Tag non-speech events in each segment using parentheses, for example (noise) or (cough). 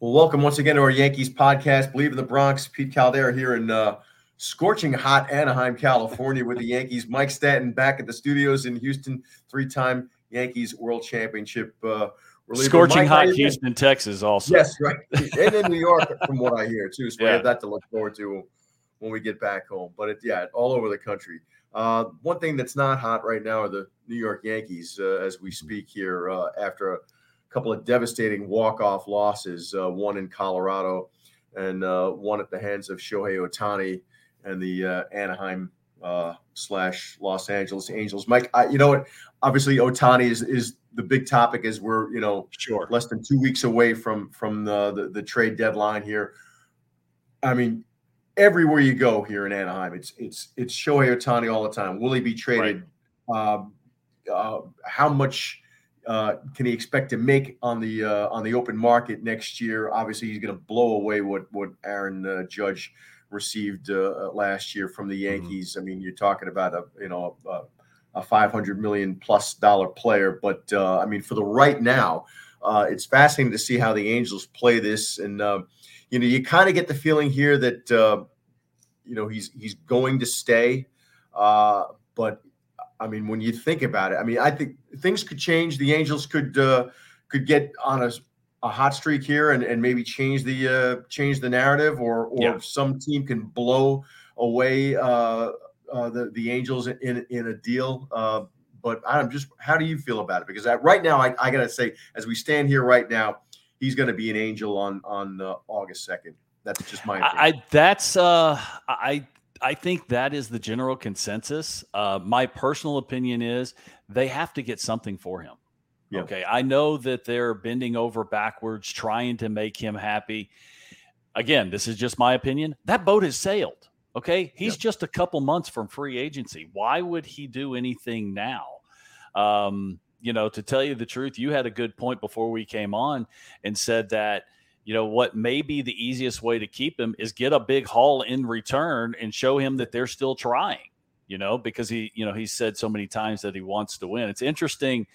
Well, welcome once again to our Yankees podcast. Believe in the Bronx. Pete Caldera here in uh, scorching hot Anaheim, California, with the Yankees. Mike Stanton back at the studios in Houston, three-time Yankees World Championship. Uh, reliever. Scorching Mike, hot Houston, Texas, also. Yes, right, and in New York, (laughs) from what I hear too. So yeah. we have that to look forward to when we get back home. But it, yeah, all over the country. Uh, one thing that's not hot right now are the New York Yankees uh, as we speak here uh, after a couple of devastating walk-off losses, uh, one in Colorado and uh, one at the hands of Shohei Ohtani and the uh, Anaheim uh, slash Los Angeles Angels. Mike, I, you know what? Obviously, Ohtani is is the big topic as we're you know sure less than two weeks away from from the, the, the trade deadline here. I mean, everywhere you go here in Anaheim, it's it's it's Shohei Ohtani all the time. Will he be traded? Right. Um, uh, how much uh, can he expect to make on the uh, on the open market next year? Obviously, he's going to blow away what what Aaron uh, Judge received uh, last year from the mm-hmm. Yankees. Mm-hmm. I mean, you're talking about a you know a, a 500 million plus dollar player, but uh, I mean, for the right now, uh, it's fascinating to see how the Angels play this, and you know, you kind of get the feeling here that you know he's he's going to stay, but I mean, when you think about it, I mean, I think things could change. The Angels could uh, could get on a, a hot streak here and, and maybe change the uh, change the narrative, or or yeah. some team can blow away uh, uh, the the Angels in in a deal. Uh, but I'm just, how do you feel about it? Because I, right now, I, I gotta say, as we stand here right now, he's going to be an Angel on on uh, August second. That's just my. Opinion. I that's uh I I think that is the general consensus. Uh, my personal opinion is they have to get something for him. Yeah. Okay. I know that they're bending over backwards trying to make him happy. Again, this is just my opinion. That boat has sailed. Okay. He's just a couple months from free agency. Why would he do anything now? Um, you know, to tell you the truth, you had a good point before we came on and said that you know what may be the easiest way to keep him is get a big haul in return and show him that they're still trying you know because he you know he said so many times that he wants to win it's interesting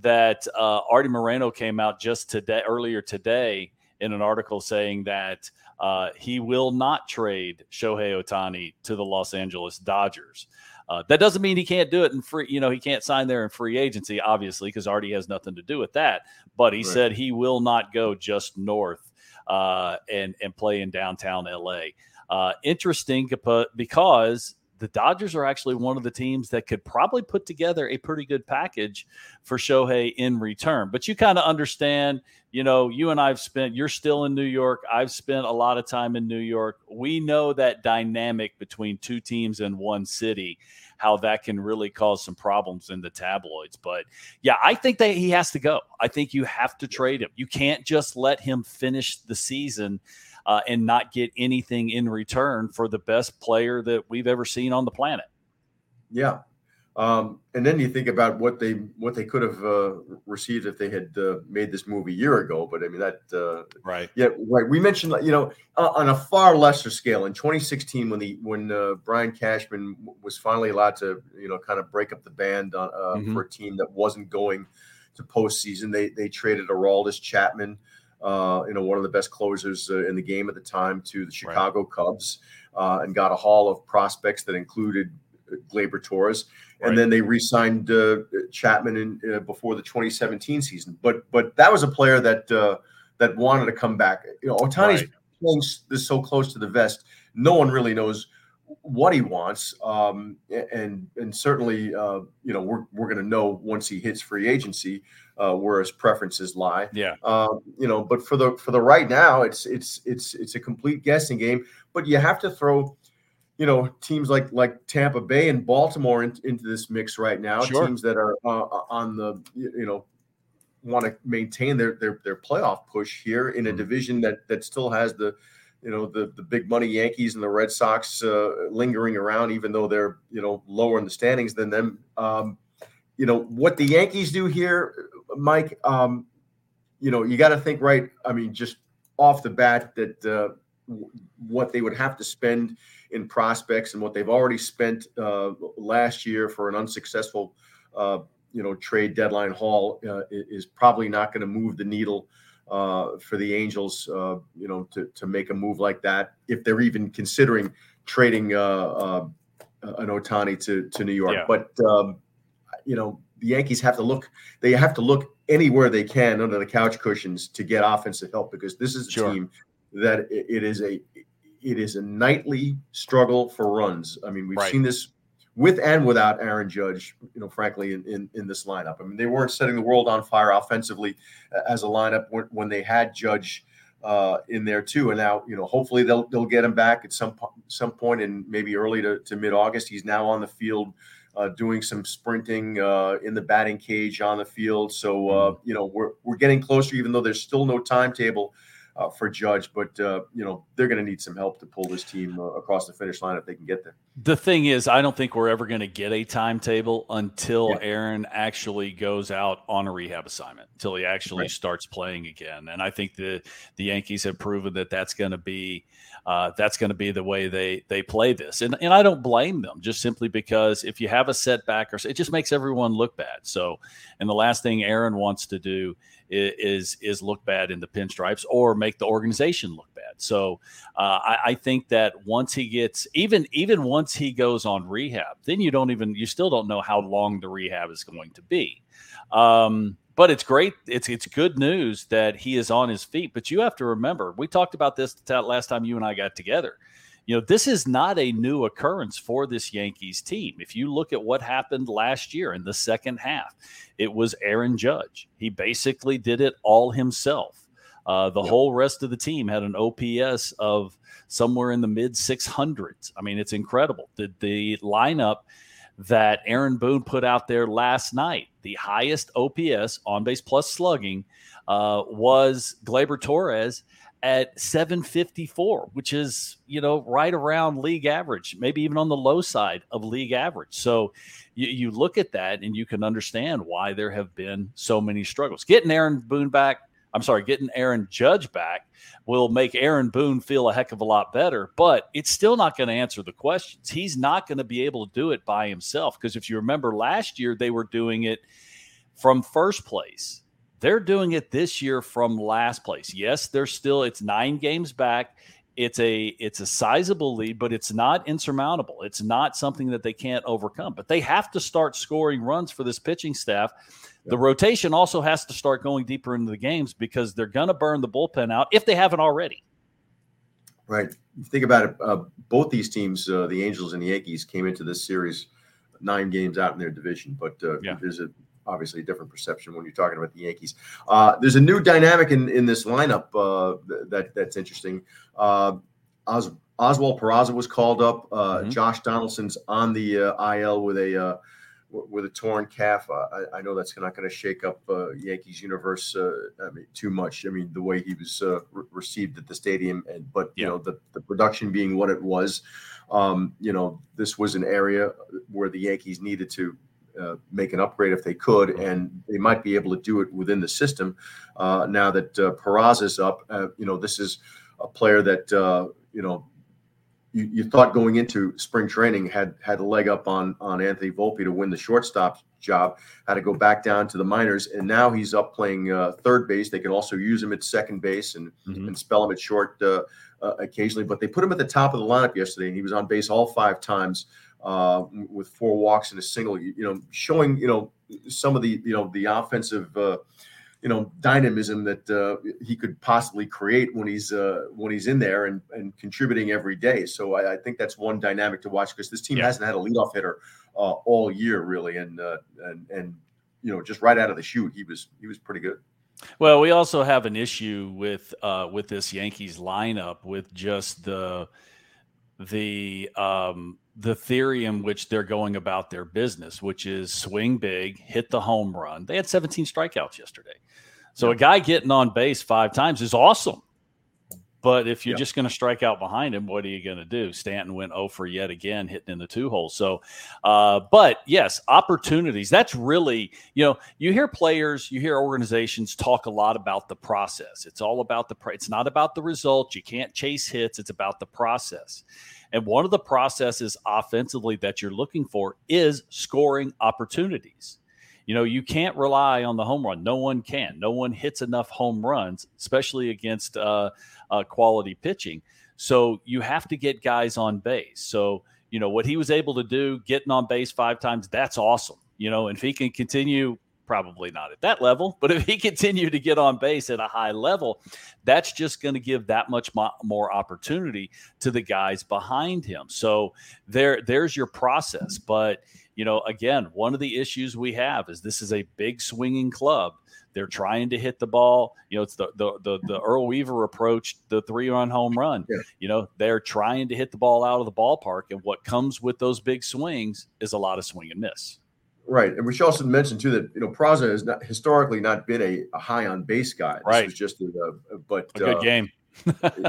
that uh, Arte Moreno came out just today earlier today in an article saying that uh, he will not trade Shohei Ohtani to the Los Angeles Dodgers. Uh, that doesn't mean he can't do it in free. You know, he can't sign there in free agency, obviously, because Arte has nothing to do with that. But he right. said he will not go just north uh, and and play in downtown LA. Uh, interesting because the Dodgers are actually one of the teams that could probably put together a pretty good package for Shohei in return. But you kind of understand, you know, you and I've spent, you're still in New York. I've spent a lot of time in New York. We know that dynamic between two teams in one city, how that can really cause some problems in the tabloids. But yeah, I think that he has to go. I think you have to trade him. You can't just let him finish the season uh, and not get anything in return for the best player that we've ever seen on the planet. Yeah. Um, and then you think about what they what they could have uh, received if they had uh, made this move a year ago. But I mean that uh, right, yeah, right. We mentioned you know uh, on a far lesser scale in 2016 when the when uh, Brian Cashman was finally allowed to you know kind of break up the band on, uh, mm-hmm. for a team that wasn't going to postseason. They they traded Aroldis Chapman uh, you know, one of the best closers uh, in the game at the time to the Chicago right. Cubs uh, and got a haul of prospects that included Glaber Gleyber Torres. Right. And then they re-signed uh, Chapman in, uh, before the 2017 season. But but that was a player that that wanted to come back. You know, Ohtani's right. playing this so close to the vest. No one really knows what he wants, um, and and certainly uh, you know we're we're going to know once he hits free agency uh, where his preferences lie. Yeah, um, you know, but for the for the right now, it's it's it's it's a complete guessing game. But you have to throw, you know, teams like like Tampa Bay and Baltimore in, into this mix right now. Sure. Teams that are uh, on the you know want to maintain their their their playoff push here in a mm-hmm. division that that still has the you know the the big money Yankees and the Red Sox uh, lingering around, even though they're you know lower in the standings than them. Um, you know what the Yankees do here, Mike. Um, you know you got to think right. I mean, just off the bat, that uh, what they would have to spend in prospects and what they've already spent uh, last year for an unsuccessful, uh, you know, trade deadline haul uh, is probably not going to move the needle uh, for the Angels, uh, you know, to, to make a move like that if they're even considering trading uh, uh an Ohtani to to New York. Yeah. But um, you know, the Yankees have to look. They have to look anywhere they can under the couch cushions to get offensive help because this is a sure. team that it is a it is a nightly struggle for runs. I mean, we've right. seen this with and without Aaron Judge, you know, frankly, in, in, in, this lineup. I mean, they weren't setting the world on fire offensively uh, as a lineup when, when they had Judge uh, in there too. And now, you know, hopefully they'll they'll get him back at some some point in maybe early to, to mid August. He's now on the field. Uh, doing some sprinting uh, in the batting cage on the field, so uh, mm-hmm. you know we're we're getting closer, even though there's still no timetable uh, for Judge, but uh, you know they're going to need some help to pull this team uh, across the finish line if they can get there. The thing is, I don't think we're ever going to get a timetable until yeah. Aaron actually goes out on a rehab assignment, until he actually right. starts playing again. And I think the the Yankees have proven that that's going to be uh, that's going to be the way they they play this. And and I don't blame them, just simply because if you have a setback or it just makes everyone look bad. So, and the last thing Aaron wants to do is is look bad in the pinstripes or make the organization look bad. So uh, I, I, think that once he gets even even once he goes on rehab, then you don't even you still don't know how long the rehab is going to be. Um, but it's great. It's it's good news that he is on his feet. But you have to remember, we talked about this last time you and I got together you know, this is not a new occurrence for this Yankees team. If you look at what happened last year in the second half, it was Aaron Judge. He basically did it all himself. Uh, the yep. whole rest of the team had an OPS of somewhere in the mid 600s. I mean, it's incredible. The, the lineup that Aaron Boone put out there last night, the highest OPS on base plus slugging, uh, was Gleyber Torres at 754, which is, you know, right around league average, maybe even on the low side of league average. So you, you, look at that and you can understand why there have been so many struggles. Getting Aaron Boone back, I'm sorry, getting Aaron Judge back will make Aaron Boone feel a heck of a lot better, but it's still not going to answer the questions. He's not going to be able to do it by himself because if you remember last year, they were doing it from first place they're doing it this year from last place. Yes, they're still it's 9 games back. It's a it's a sizable lead, but it's not insurmountable. It's not something that they can't overcome. But they have to start scoring runs for this pitching staff. The rotation also has to start going deeper into the games because they're going to burn the bullpen out if they haven't already. Right. Think about it. Uh, both these teams, uh, the Angels and the Yankees, came into this series nine games out in their division. But uh, yeah. there's a obviously a different perception when you're talking about the Yankees. Uh, there's a new dynamic in, in this lineup uh, that that's interesting. Uh, Os- Oswald Peraza was called up. Uh, mm-hmm. Josh Donaldson's on the uh, IL with a uh, with a torn calf. I, I, know that's not going to shake up Yankees universe I mean, too much. I mean, the way he was re- received at the stadium, and but yeah. you know the the production being what it was. Um, you know, this was an area where the Yankees needed to uh, make an upgrade if they could, and they might be able to do it within the system. Uh, now that uh, Peraza is up, uh, you know this is a player that uh, you know you, you, thought going into spring training had had a leg up on on Anthony Volpe to win the shortstop job. Had to go back down to the minors, and now he's up playing uh, third base. They can also use him at second base and mm-hmm. and spell him at short occasionally. But they put him at the top of the lineup yesterday, and he was on base all five times uh, with four walks and a single. You, you, know, showing you know some of the you know the offensive uh, you know dynamism that uh, he could possibly create when he's uh, when he's in there and, and contributing every day. So I, I think that's one dynamic to watch because this team yeah. hasn't had a leadoff hitter uh, all year really, and uh, and and you know just right out of the chute he was he was pretty good. Well, we also have an issue with uh, with this Yankees lineup with just the the um, the theory in which they're going about their business, which is swing big, hit the home run. They had 17 strikeouts yesterday. So a guy getting on base five times is awesome. But if you're just going to strike out behind him, what are you going to do? Stanton went 0 for yet again, hitting in the two hole. So, uh, but yes, opportunities. That's really, you know, you hear players, you hear organizations talk a lot about the process. It's all about the, it's not about the result. You can't chase hits. It's about the process. And one of the processes offensively that you're looking for is scoring opportunities. You know, you can't rely on the home run. No one can. No one hits enough home runs, especially against uh, uh, quality pitching. So you have to get guys on base. So, you know, what he was able to do, getting on base five times, that's awesome. You know, and if he can continue, probably not at that level, but if he (laughs) continue to get on base at a high level, that's just going to give that much mo- more opportunity to the guys behind him. So there, there's your process. But you know, again, one of the issues we have is this is a big swinging club. They're trying to hit the ball. You know, it's the the the, the Earl Weaver approach, the three run home run. Yeah. You know, they're trying to hit the ball out of the ballpark, and what comes with those big swings is a lot of swing and miss. Right, and we should also mention too that you know Peraza has not historically not been a, a high on base guy. This right, was just a, a but a good uh, game.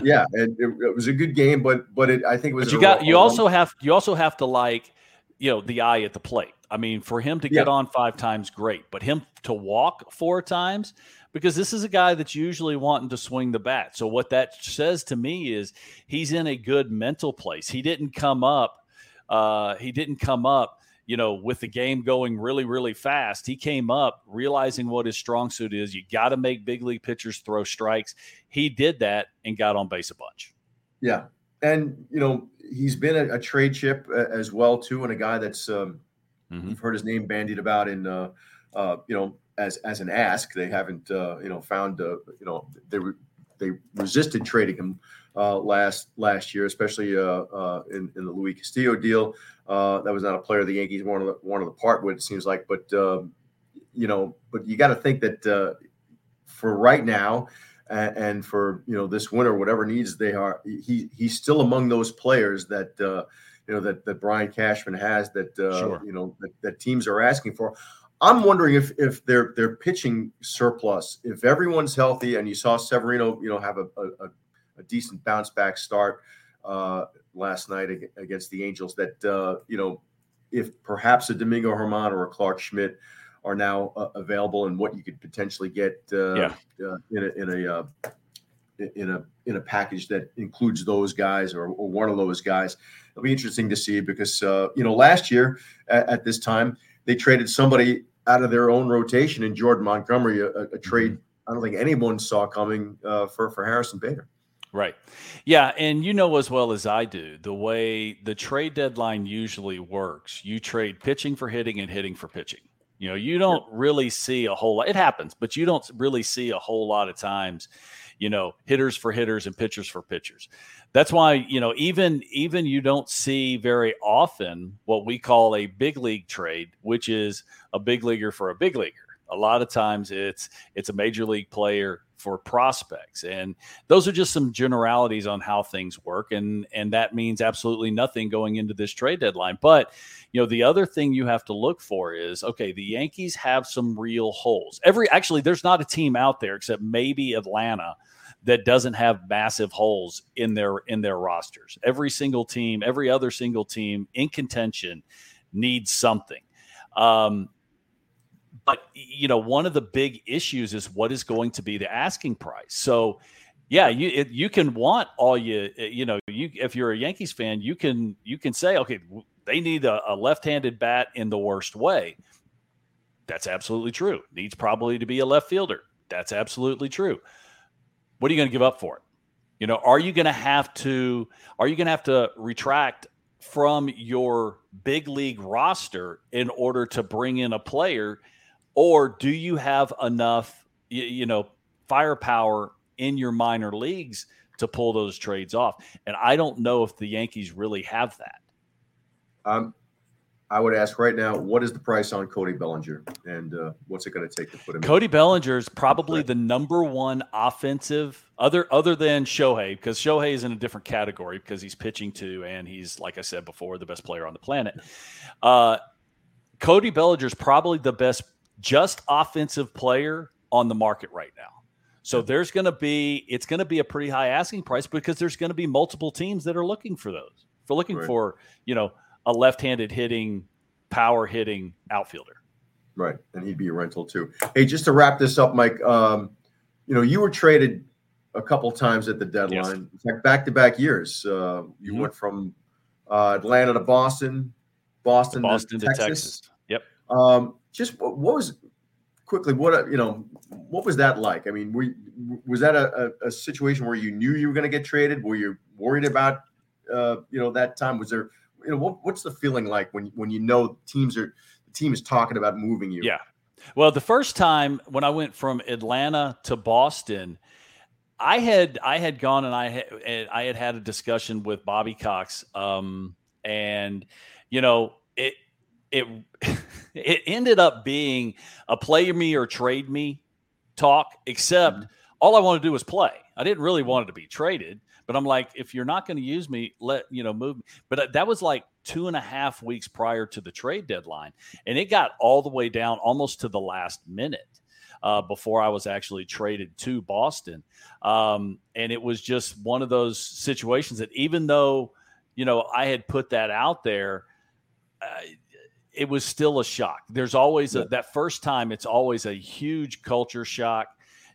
yeah, and it, it, was a good game, but but it, I think it was. But you got you also have you also have to like you know the eye at the plate. I mean, for him to get yeah. on five times, great, but him to walk four times because this is a guy that's usually wanting to swing the bat. So what that says to me is he's in a good mental place. He didn't come up. Uh, he didn't come up you know, with the game going really, really fast, he came up realizing what his strong suit is. You got to make big league pitchers throw strikes. He did that and got on base a bunch. Yeah, and you know he's been a, a trade chip uh, as well too, and a guy that's um, mm-hmm. you've heard his name bandied about in uh, uh, you know as as an ask. They haven't uh, you know found uh, you know they re- they resisted trading him uh, last last year, especially uh, uh, in, in the Luis Castillo deal. Uh, that was not a player the Yankees wanted to, wanted to part with. It seems like, but um, you know, but you got to think that uh, for right now. And, and for you know this winter, whatever needs they are, he he's still among those players that uh, you know that that Brian Cashman has that sure. you know that, that teams are asking for. I'm wondering if if their their pitching surplus, if everyone's healthy, and you saw Severino, you know, have a, a, a decent bounce back start uh, last night against the Angels, that uh, you know, if perhaps a Domingo Germán or a Clarke Schmidt are now uh, available, and what you could potentially get uh, yeah. Uh, in a in a uh, in a in a package that includes those guys or, or, one of those guys. It'll be interesting to see because uh, you know last year at, at, this time they traded somebody out of their own rotation in Jordan Montgomery, a, a trade mm-hmm. I don't think anyone saw coming uh, for for Harrison Bader. Right. Yeah. And you know as well as I do, the way the trade deadline usually works, you trade pitching for hitting and hitting for pitching. You know, you don't really see a whole lot. It happens, but you don't really see a whole lot of times, you know, hitters for hitters and pitchers for pitchers. That's why, you know, even even you don't see very often what we call a big league trade, which is a big leaguer for a big leaguer. A lot of times it's it's a major league player for prospects. And those are just some generalities on how things work. And and that means absolutely nothing going into this trade deadline. But you know the other thing you have to look for is okay the yankees have some real holes. Every actually there's not a team out there except maybe atlanta that doesn't have massive holes in their in their rosters. Every single team every other single team in contention needs something. Um, but you know, one of the big issues is what is going to be the asking price. So, yeah, you it, you can want all you eh, you know you if you're a Yankees fan, you can you can say okay, they need a, a left-handed bat in the worst way. That's absolutely true. Needs probably to be a left fielder. That's absolutely true. What are you going to give up for it? You know, are you going to have to are you going to have to retract from your big league roster in order to bring in a player or do you have enough, you, you know, firepower in your minor leagues to pull those trades off? And I don't know if the Yankees really have that. Um, I would ask right now, what is the price on Cody Bellinger, and uh, what's it going to take to put him? Cody in? Bellinger is probably the number one offensive, other other than Shohei, because Shohei is in a different category because he's pitching too, and he's like I said before, the best player on the planet. Uh, Cody Bellinger is probably the best just offensive player on the market right now. So there's going to be it's going to be a pretty high asking price because there's going to be multiple teams that are looking for those. For looking right. for, you know, a left-handed hitting, power hitting outfielder. Right. And he'd be a rental too. Hey, just to wrap this up, Mike, um, you know, you were traded a couple times at the deadline. Yes. In fact, back-to-back years. Uh, you mm-hmm. went from uh, Atlanta to Boston, Boston, to, Boston to, Texas. Texas. Yep. Um, just what, what was quickly what you know what was that like? I mean, were, was that a, a, a situation where you knew you were going to get traded? Were you worried about uh, you know that time? Was there you know what, what's the feeling like when when you know teams are the team is talking about moving you? Yeah. Well, the first time when I went from Atlanta to Boston, I had I had gone and I had I had had a discussion with Bobby Cox, um, and you know it it it ended up being a play me or trade me talk. Except mm-hmm. all I wanted to do was play. I didn't really want it to be traded, but I'm like, if you're not going to use me, let you know move. Me. But uh, that was like two and a half weeks prior to the trade deadline, and it got all the way down almost to the last minute uh, before I was actually traded to Boston. Um, and it was just one of those situations that even though, you know, I had put that out there, uh, it was still a shock. There's always a, that first time, it's always a huge culture shock.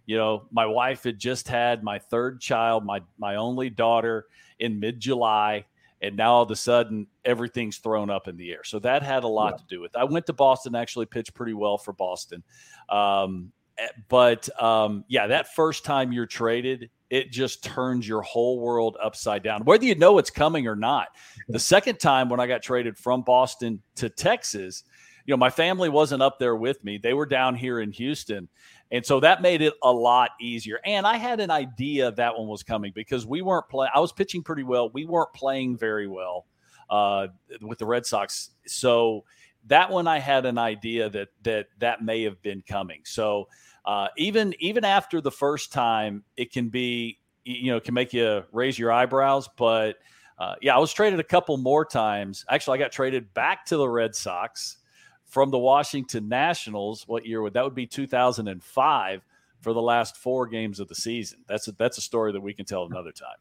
You know, my wife had just had my third child, my my only daughter, in mid July, and now all of a sudden everything's thrown up in the air. So that had a lot yeah. to do with. It. I went to Boston, actually pitched pretty well for Boston, um, Eh, but um, yeah, that first time you're traded, it just turns your whole world upside down, whether you know it's coming or not. The second time when I got traded from Boston to Texas, you know, my family wasn't up there with me. They were down here in Houston. And so that made it a lot easier. And I had an idea that one was coming because we weren't playing. I was pitching pretty well. We weren't playing very well uh, with the Red Sox. So that one I had an idea that that that may have been coming. So uh, even even after the first time, it can be you know can make you raise your eyebrows. But uh, yeah, I was traded a couple more times. Actually, I got traded back to the Red Sox from the Washington Nationals. What year would that would be? Two thousand and five for the last four games of the season. That's a, that's a story that we can tell another time.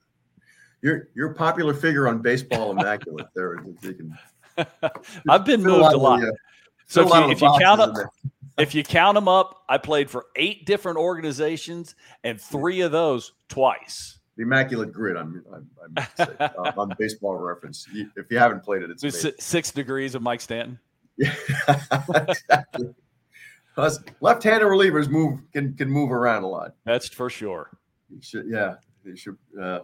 You're you're a popular figure on Baseball Immaculate. there, can, (laughs) I've been moved a lot. The, uh, so if you, if you count up, if you count them up, I played for eight different organizations and three of those twice. The Immaculate Grid, I'm, I'm, I'm uh, on (laughs) baseball reference. If you haven't played it, it's, it's six degrees of Mike Stanton. (laughs) Yeah, exactly. left-handed relievers move can can move around a lot. That's for sure. You should, yeah, you should. Uh,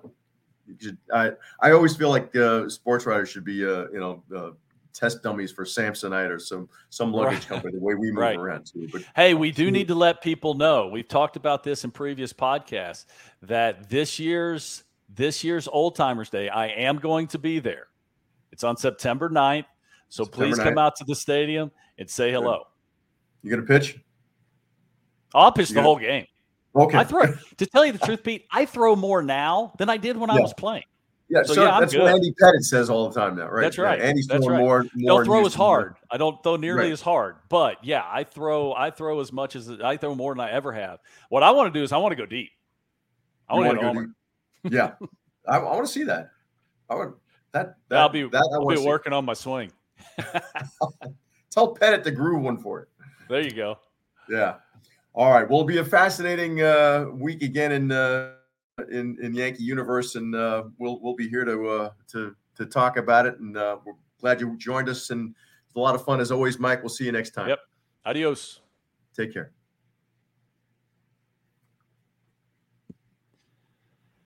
you should. I I always feel like uh, sports writers should be, uh, you know, uh, test dummies for Samsonite or some some luggage right. company. The way we move right. around too. But hey, we do need to let people know. We've talked about this in previous podcasts that this year's this year's Old Timers Day, I am going to be there. It's on September 9th. So September please 9th. come out to the stadium and say hello. You gonna pitch? I'll pitch you the gonna... whole game. Okay. I throw (laughs) to tell you the truth, Pete, I throw more now than I did when yeah. I was playing. Yeah, so, so yeah, that's what Andy Pettitte says all the time now, right? That's right. Yeah, Andy's that's throwing right. more, more. Don't throw as hard. I don't throw nearly right. as hard, but yeah, I throw. I throw as much as I throw more than I ever have. What I want to do is I want to go deep. I want to go deep. Yeah, (laughs) I, I, want to see that. I want that. that I'll be. That I'll be working on my swing. (laughs) Tell Pettitte to groove one for it. There you go. Yeah. All right. Well, it'll be a fascinating uh, week again in. Uh, in in Yankee universe, and uh, we'll we'll be here to uh, to to talk about it. And uh, we're glad you joined us, and it's a lot of fun as always, Mike. We'll see you next time. Yep. Adios. Take care.